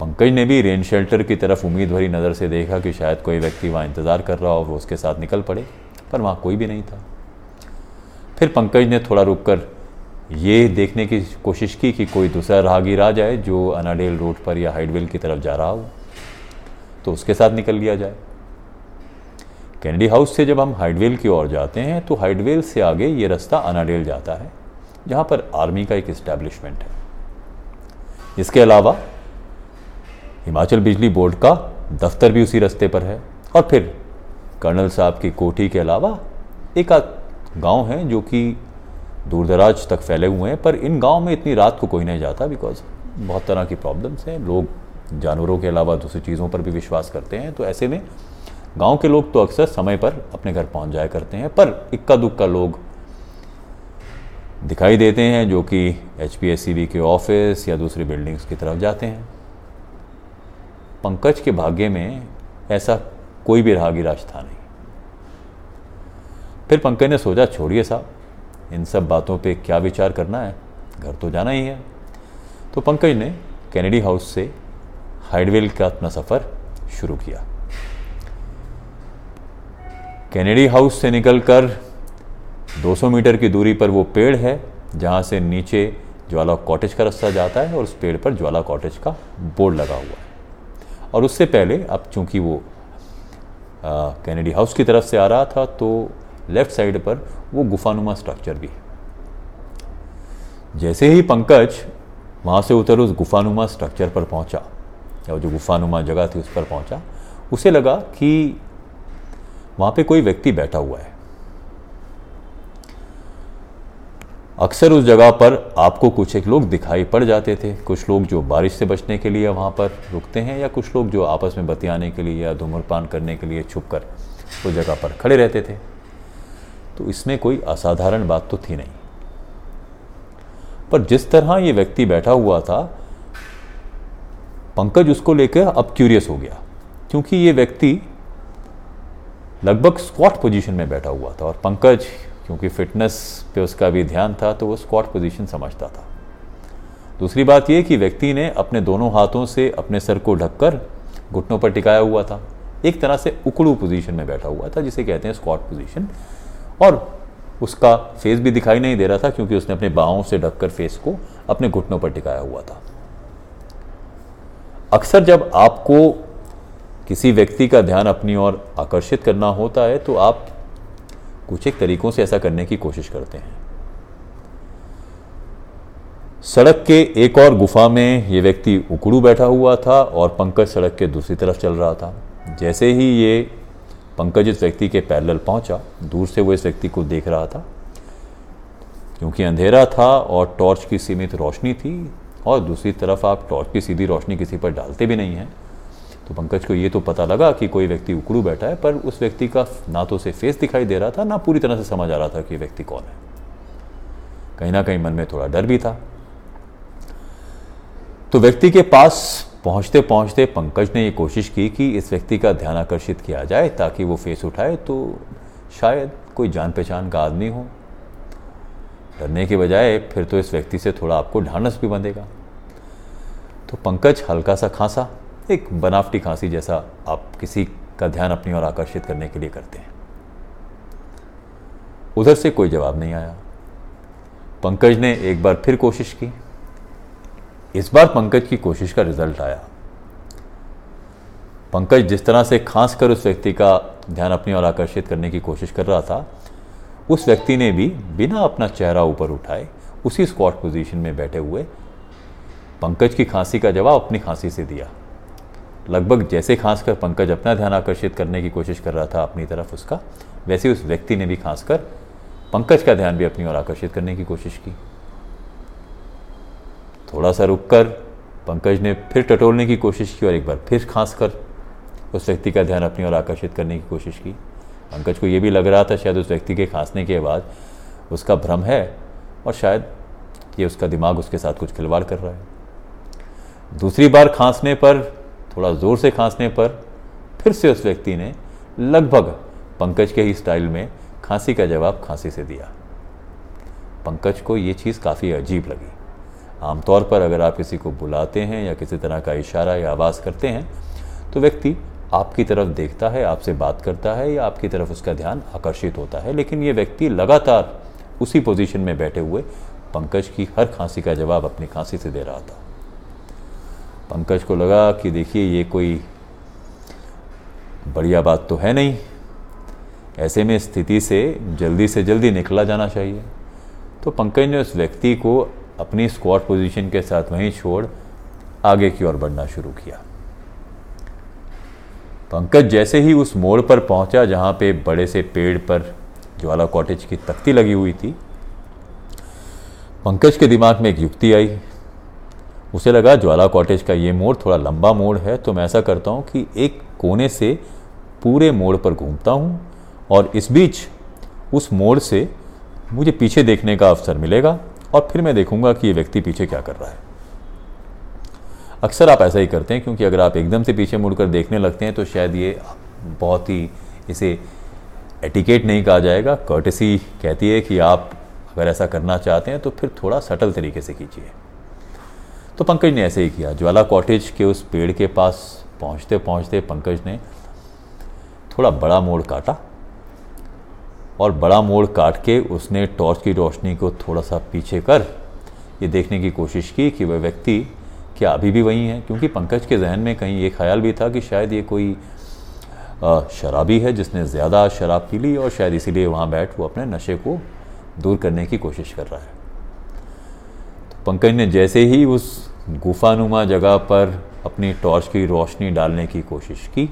पंकज ने भी रेन शेल्टर की तरफ़ उम्मीद भरी नज़र से देखा कि शायद कोई व्यक्ति वहाँ इंतज़ार कर रहा हो वो उसके साथ निकल पड़े, पर वहाँ कोई भी नहीं था। फिर पंकज ने थोड़ा रुक कर ये देखने की कोशिश की कि कोई दूसरा राहगीर आ जाए जो अनाडेल रोड पर या हाइडवेल की तरफ़ जा रहा हो तो उसके साथ निकल लिया जाए। कैनेडी हाउस से जब हम हाइडवेल की ओर जाते हैं तो हाइडवेल से आगे ये रास्ता अनाडेल जाता है, जहाँ पर आर्मी का एक इस्टेब्लिशमेंट है। इसके अलावा हिमाचल बिजली बोर्ड का दफ्तर भी उसी रास्ते पर है, और फिर कर्नल साहब की कोठी के अलावा एक गाँव है जो कि दूर दराज तक फैले हुए हैं, पर इन गाँव में इतनी रात को कोई नहीं जाता बिकॉज़ बहुत तरह की प्रॉब्लम्स हैं। लोग, जानवरों के अलावा दूसरी चीज़ों पर भी विश्वास करते हैं तो ऐसे में गाँव के लोग तो अक्सर समय पर अपने घर पहुँच जाया करते हैं, पर इक्का दुक्का लोग दिखाई देते हैं जो कि एचपीएससीबी के ऑफ़िस या दूसरी बिल्डिंग्स की तरफ़ जाते हैं। पंकज के भाग्य में ऐसा कोई भी राहगीराज था नहीं। फिर पंकज ने सोचा, छोड़िए साहब, इन सब बातों पे क्या विचार करना है? घर तो जाना ही है। तो पंकज ने कैनेडी हाउस से हाइडवेल का अपना सफ़र शुरू किया। कैनेडी हाउस से निकलकर 200 मीटर की दूरी पर वो पेड़ है, जहाँ से नीचे ज्वाला कॉटेज का रास्ता जाता है और उस पेड़ पर ज्वाला कॉटेज का बोर्ड लगा हुआ है। और उससे पहले, अब चूँकि वो कैनेडी हाउस की तरफ़ से आ रहा था तो लेफ़्ट साइड पर वो गुफानुमा स्ट्रक्चर भी है। जैसे ही पंकज वहाँ से उतर उस गुफानुमा स्ट्रक्चर पर पहुँचा, या जो गुफानुमा जगह थी उस पर पहुँचा, उसे लगा कि वहाँ पे कोई व्यक्ति बैठा हुआ है। अक्सर उस जगह पर आपको कुछ एक लोग दिखाई पड़ जाते थे। कुछ लोग जो बारिश से बचने के लिए वहाँ पर रुकते हैं या कुछ लोग जो आपस में बतियाने के लिए या धूम्रपान करने के लिए छुप कर उस जगह पर खड़े रहते थे। तो इसमें कोई असाधारण बात तो थी नहीं। पर जिस तरह ये व्यक्ति बैठा हुआ था, पंकज उसको लेकर अब क्यूरियस हो गया। क्योंकि ये व्यक्ति लगभग स्क्वाट पोजीशन में बैठा हुआ था और पंकज, क्योंकि फिटनेस पे उसका भी ध्यान था तो वो स्क्वाट पोजीशन समझता था। दूसरी बात यह कि व्यक्ति ने अपने दोनों हाथों से अपने सर को ढककर घुटनों पर टिकाया हुआ था। एक तरह से उकड़ू पोजीशन में बैठा हुआ था, जिसे कहते हैं स्क्वाट पोजीशन और उसका फेस भी दिखाई नहीं दे रहा था, क्योंकि उसने अपने बाहों से ढककर फेस को अपने घुटनों पर टिकाया हुआ था। अक्सर जब आपको किसी व्यक्ति का ध्यान अपनी ओर आकर्षित करना होता है तो आप कुछ एक तरीकों से ऐसा करने की कोशिश करते हैं। सड़क के एक और गुफा में ये व्यक्ति उकड़ू बैठा हुआ था और पंकज सड़क के दूसरी तरफ़ चल रहा था। जैसे ही ये पंकज इस व्यक्ति के पैरेलल पहुँचा, दूर से वो इस व्यक्ति को देख रहा था, क्योंकि अंधेरा था और टॉर्च की सीमित रोशनी थी, और दूसरी तरफ़ आप टॉर्च की सीधी रोशनी किसी पर डालते भी नहीं हैं। तो पंकज को ये तो पता लगा कि कोई व्यक्ति उकड़ू बैठा है, पर उस व्यक्ति का ना तो उसे फेस दिखाई दे रहा था, ना पूरी तरह से समझ आ रहा था कि व्यक्ति कौन है। कहीं ना कहीं मन में थोड़ा डर भी था। तो व्यक्ति के पास पहुँचते पहुँचते पंकज ने ये कोशिश की कि इस व्यक्ति का ध्यान आकर्षित किया जाए, ताकि वो फेस उठाए तो शायद कोई जान पहचान का आदमी हो। डरने के बजाय फिर तो इस व्यक्ति से थोड़ा आपको ढांढस भी बंधेगा। तो पंकज हल्का सा खांसा एक बनावटी खांसी जैसा आप किसी का ध्यान अपनी ओर आकर्षित करने के लिए करते हैं। उधर से कोई जवाब नहीं आया। पंकज ने एक बार फिर कोशिश की। इस बार पंकज की कोशिश का रिज़ल्ट आया। पंकज जिस तरह से खांस कर उस व्यक्ति का ध्यान अपनी ओर आकर्षित करने की कोशिश कर रहा था, उस व्यक्ति ने भी बिना अपना चेहरा ऊपर उठाए उसी स्क्वाट पोजीशन में बैठे हुए पंकज की खांसी का जवाब अपनी खांसी से दिया। लगभग जैसे खांस कर पंकज अपना ध्यान आकर्षित करने की कोशिश कर रहा था अपनी तरफ़ उसका, वैसे उस व्यक्ति ने भी खांस कर पंकज का ध्यान भी अपनी ओर आकर्षित करने की कोशिश की। थोड़ा सा रुककर पंकज ने फिर टटोलने की कोशिश की और एक बार फिर खांस कर उस व्यक्ति का ध्यान अपनी ओर आकर्षित करने की कोशिश की। पंकज को यह भी लग रहा था शायद उस व्यक्ति के खांसने के बाद उसका भ्रम है और शायद ये उसका दिमाग उसके साथ कुछ खिलवाड़ कर रहा है। दूसरी बार खांसने पर थोड़ा ज़ोर से खांसने पर फिर से उस व्यक्ति ने लगभग पंकज के ही स्टाइल में खांसी का जवाब खांसी से दिया। पंकज को ये चीज़ काफ़ी अजीब लगी। आमतौर पर अगर आप किसी को बुलाते हैं या किसी तरह का इशारा या आवाज़ करते हैं तो व्यक्ति आपकी तरफ़ देखता है, आपसे बात करता है या आपकी तरफ़ उसका ध्यान आकर्षित होता है, लेकिन ये व्यक्ति लगातार उसी पोजीशन में बैठे हुए पंकज की हर खांसी का जवाब अपनी खांसी से दे रहा था। पंकज को लगा कि देखिए, ये कोई बढ़िया बात तो है नहीं। ऐसे में स्थिति से जल्दी से जल्दी निकला जाना चाहिए। तो पंकज ने उस व्यक्ति को अपनी स्क्वाट पोजीशन के साथ वहीं छोड़ आगे की ओर बढ़ना शुरू किया। पंकज जैसे ही उस मोड़ पर पहुँचा, जहाँ पे बड़े से पेड़ पर ज्वाला कॉटेज की तख्ती लगी हुई थी, पंकज के दिमाग में एक युक्ति आई। उसे लगा ज्वाला कॉटेज का ये मोड़ थोड़ा लंबा मोड़ है तो मैं ऐसा करता हूँ कि एक कोने से पूरे मोड़ पर घूमता हूँ और इस बीच उस मोड़ से मुझे पीछे देखने का अवसर मिलेगा और फिर मैं देखूँगा कि ये व्यक्ति पीछे क्या कर रहा है। अक्सर आप ऐसा ही करते हैं, क्योंकि अगर आप एकदम से पीछे मुड़कर देखने लगते हैं तो शायद ये बहुत ही इसे एटिकेट नहीं कहा जाएगा। कर्टसी कहती है कि आप अगर ऐसा करना चाहते हैं तो फिर थोड़ा सटल तरीके से कीजिए। तो पंकज ने ऐसे ही किया, ज्वाला कॉटेज के उस पेड़ के पास पहुँचते पहुँचते पंकज ने थोड़ा बड़ा मोड़ काटा और बड़ा मोड़ काट के उसने टॉर्च की रोशनी को थोड़ा सा पीछे कर ये देखने की कोशिश की कि वह व्यक्ति क्या अभी भी वही है? क्योंकि पंकज के जहन में कहीं ये ख्याल भी था कि शायद ये कोई शराबी है जिसने ज़्यादा शराब पी ली और शायद इसीलिए वहाँ बैठ वो अपने नशे को दूर करने की कोशिश कर रहा है। तो पंकज ने जैसे ही उस गुफानुमा जगह पर अपनी टॉर्च की रोशनी डालने की कोशिश की,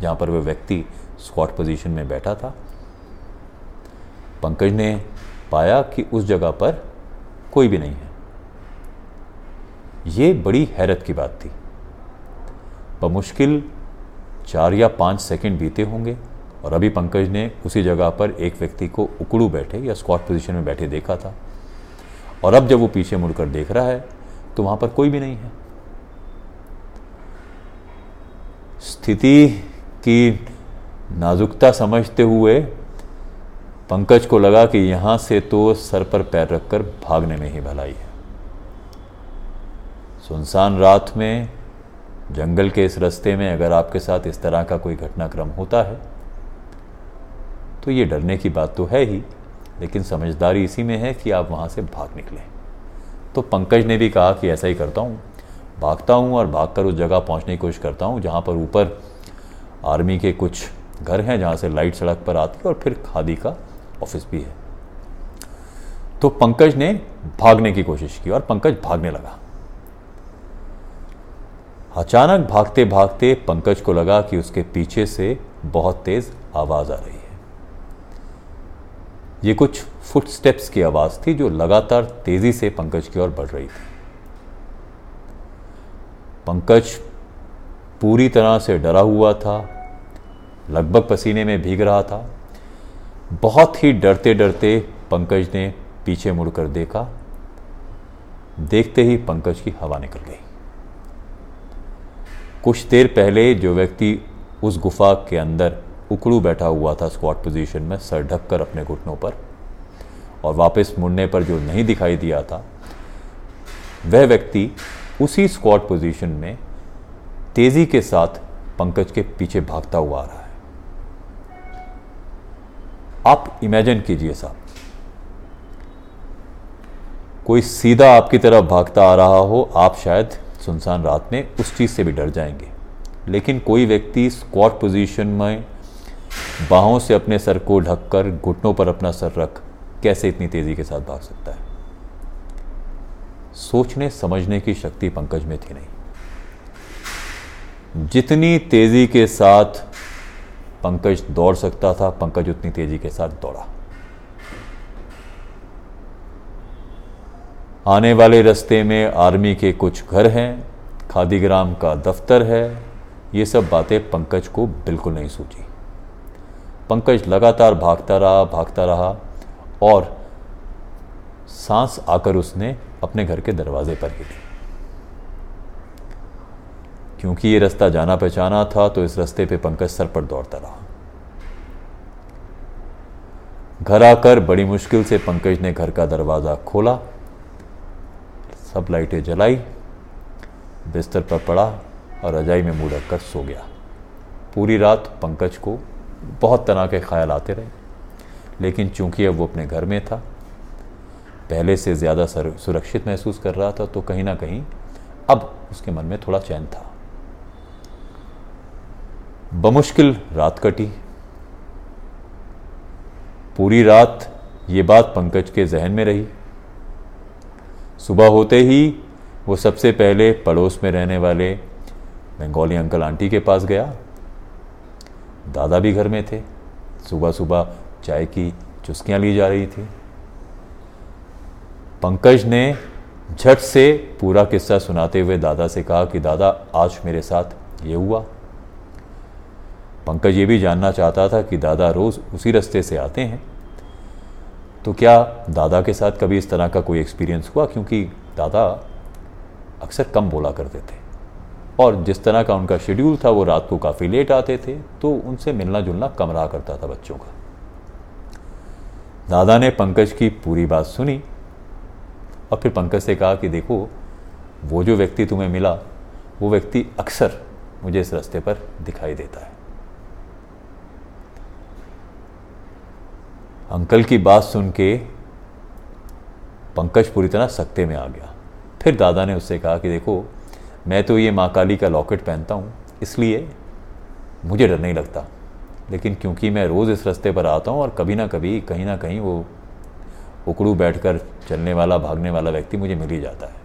जहाँ पर वह व्यक्ति स्क्वाट पोजीशन में बैठा था। पंकज ने पाया कि उस जगह पर कोई भी नहीं है। ये बड़ी हैरत की बात थी। बमुश्किल चार या पाँच सेकंड बीते होंगे, और अभी पंकज ने उसी जगह पर एक व्यक्ति को उकड़ू बैठे या स्क्वाट पोजीशन में बैठे देखा था। और अब जब वो पीछे मुड़कर देख रहा है तो वहाँ पर कोई भी नहीं है। स्थिति की नाजुकता समझते हुए पंकज को लगा कि यहाँ से तो सर पर पैर रखकर भागने में ही भलाई है। सुनसान रात में, जंगल के इस रास्ते में अगर आपके साथ इस तरह का कोई घटनाक्रम होता है तो ये डरने की बात तो है ही, लेकिन समझदारी इसी में है कि आप वहाँ से भाग निकलें। तो पंकज ने भी कहा कि ऐसा ही करता हूँ। भागता हूँ और भागकर उस जगह पहुँचने की कोशिश करता हूँ, जहाँ पर ऊपर आर्मी के कुछ घर हैं, जहाँ से लाइट सड़क पर आती है और फिर खादी का ऑफ़िस भी है। तो पंकज ने भागने की कोशिश की और पंकज भागने लगा। अचानक भागते भागते पंकज को लगा कि उसके पीछे से बहुत तेज आवाज़ आ रही है। ये कुछ फुटस्टेप्स की आवाज़ थी जो लगातार तेज़ी से पंकज की ओर बढ़ रही थी। पंकज पूरी तरह से डरा हुआ था, लगभग पसीने में भीग रहा था। बहुत ही डरते डरते पंकज ने पीछे मुड़कर देखा। देखते ही पंकज की हवा निकल गई। कुछ देर पहले जो व्यक्ति उस गुफा के अंदर उकड़ू बैठा हुआ था स्क्वाट पोजीशन में, सर ढककर अपने घुटनों पर, और वापस मुड़ने पर जो नहीं दिखाई दिया था, वह व्यक्ति उसी स्क्वाट पोजीशन में तेज़ी के साथ पंकज के पीछे भागता हुआ आ रहा है। आप इमेजिन कीजिए साहब, कोई सीधा आपकी तरफ़ भागता आ रहा हो, आप शायद सुनसान रात में उस चीज़ से भी डर जाएँगे। लेकिन कोई व्यक्ति स्क्वाट पोजीशन में बाहों से अपने सर को ढककर घुटनों पर अपना सर रख, कैसे इतनी तेज़ी के साथ भाग सकता है? सोचने, समझने की शक्ति पंकज में थी नहीं। जितनी तेज़ी के साथ पंकज दौड़ सकता था, पंकज उतनी तेज़ी के साथ दौड़ा। आने वाले रास्ते में आर्मी के कुछ घर हैं खादीग्राम का दफ्तर है, ये सब बातें पंकज को बिल्कुल नहीं सूझी। पंकज लगातार भागता रहा भागता रहा और सांस आकर उसने अपने घर के दरवाजे पर ली क्योंकि ये रास्ता जाना पहचाना था तो इस रास्ते पे पंकज सर पर दौड़ता रहा। घर आकर बड़ी मुश्किल से पंकज ने घर का दरवाज़ा खोला, सब लाइटें जलाई, बिस्तर पर पड़ा और रजाई में मुँह रखकर सो गया। पूरी रात पंकज को बहुत तरह के ख्याल आते रहे। लेकिन चूँकि अब वो अपने घर में था, पहले से ज़्यादा सुरक्षित महसूस कर रहा था तो कहीं ना कहीं अब उसके मन में थोड़ा चैन था। बमुश्किल रात कटी। पूरी रात ये बात पंकज के जहन में रही। सुबह होते ही वो सबसे पहले पड़ोस में रहने वाले बंगाली अंकल आंटी के पास गया। दादा भी घर में थे। सुबह सुबह चाय की चुस्कियाँ ली जा रही थी। पंकज ने झट से पूरा किस्सा सुनाते हुए दादा से कहा कि, दादा, आज मेरे साथ ये हुआ। पंकज ये भी जानना चाहता था कि दादा रोज उसी रास्ते से आते हैं। तो क्या दादा के साथ कभी इस तरह का कोई एक्सपीरियंस हुआ? क्योंकि दादा अक्सर कम बोला करते थे। और जिस तरह का उनका शेड्यूल था, वो रात को काफ़ी लेट आते थे तो उनसे मिलना जुलना कम रहा करता था बच्चों का। दादा ने पंकज की पूरी बात सुनी और फिर पंकज से कहा कि देखो, वो जो व्यक्ति तुम्हें मिला, वो व्यक्ति अक्सर मुझे इस रास्ते पर दिखाई देता है। अंकल की बात सुन के पंकज पूरी तरह सत्ते में आ गया। फिर दादा ने उससे कहा कि देखो मैं तो ये माँ काली का लॉकेट पहनता हूँ, इसलिए मुझे डर नहीं लगता। लेकिन क्योंकि मैं रोज़ इस रास्ते पर आता हूँ और कभी ना कभी, कहीं ना कहीं वो उकड़ू बैठकर चलने वाला, भागने वाला व्यक्ति मुझे मिल ही जाता है।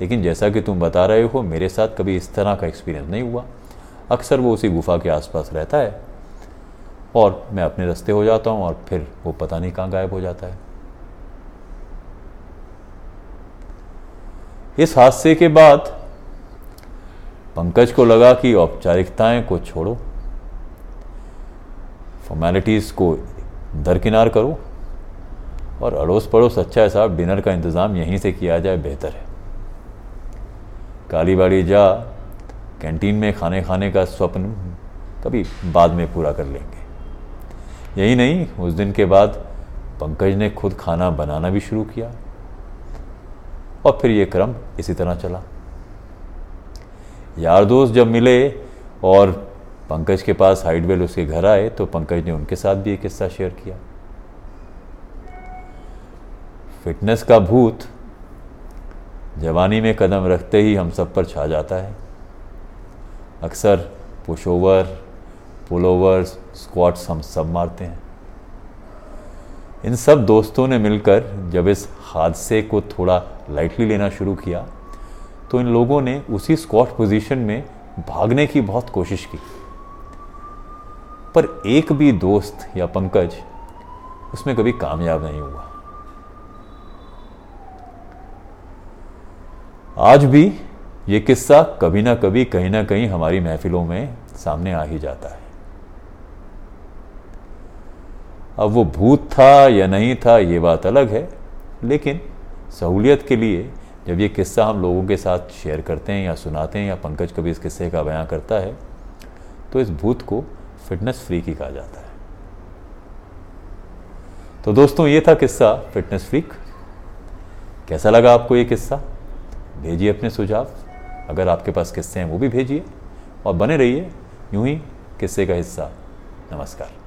लेकिन जैसा कि तुम बता रहे हो, मेरे साथ कभी इस तरह का एक्सपीरियंस नहीं हुआ। अक्सर वो उसी गुफा के आसपास रहता है और मैं अपने रास्ते हो जाता हूँ और फिर वो पता नहीं कहाँ गायब हो जाता है। इस हादसे के बाद पंकज को लगा कि औपचारिकताएँ को छोड़ो। फॉर्मेलिटीज़ को दरकिनार करो और अड़ोस पड़ोस अच्छा है साहब, डिनर का इंतज़ाम यहीं से किया जाए, बेहतर है। कालीबाड़ी जा, कैंटीन में खाने खाने का स्वप्न कभी बाद में पूरा कर लेंगे। यही नहीं, उस दिन के बाद पंकज ने खुद खाना बनाना भी शुरू किया। और फिर ये क्रम इसी तरह चला। यार दोस्त जब मिले और पंकज के पास हाइडवेल उसके घर आए तो पंकज ने उनके साथ भी एक किस्सा शेयर किया। फिटनेस का भूत जवानी में कदम रखते ही हम सब पर छा जाता है। अक्सर push over pull over squats हम सब मारते हैं। इन सब दोस्तों ने मिलकर जब इस हादसे को थोड़ा लाइटली लेना शुरू किया तो इन लोगों ने उसी स्क्वाट पोजीशन में भागने की बहुत कोशिश की। पर एक भी दोस्त या पंकज उसमें कभी कामयाब नहीं हुआ। आज भी ये किस्सा कभी ना कभी, कहीं ना कहीं हमारी महफिलों में सामने आ ही जाता है। अब वो भूत था या नहीं था, ये बात अलग है, लेकिन सहूलियत के लिए जब ये किस्सा हम लोगों के साथ शेयर करते हैं या सुनाते हैं या पंकज कभी इस किस्से का बयां करता है तो इस भूत को फिटनेस फ्रीक ही कहा जाता है। तो दोस्तों, ये था किस्सा फिटनेस फ्रीक कैसा लगा आपको ये किस्सा? भेजिए अपने सुझाव। अगर आपके पास किस्से हैं, वो भी भेजिए। और बने रहिए यूँ ही किस्से का हिस्सा। नमस्कार।